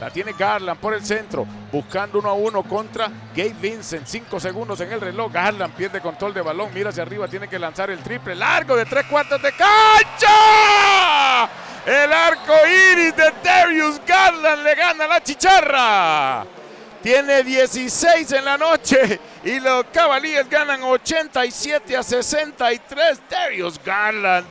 La tiene Garland por el centro, buscando uno a uno contra Gabe Vincent. Cinco segundos en el reloj. Garland pierde control de balón, mira hacia arriba, tiene que lanzar el triple largo de tres cuartos de cancha. El arco iris de Darius Garland le gana la chicharra. Tiene 16 en la noche y los Cavaliers ganan 87 a 63. Darius Garland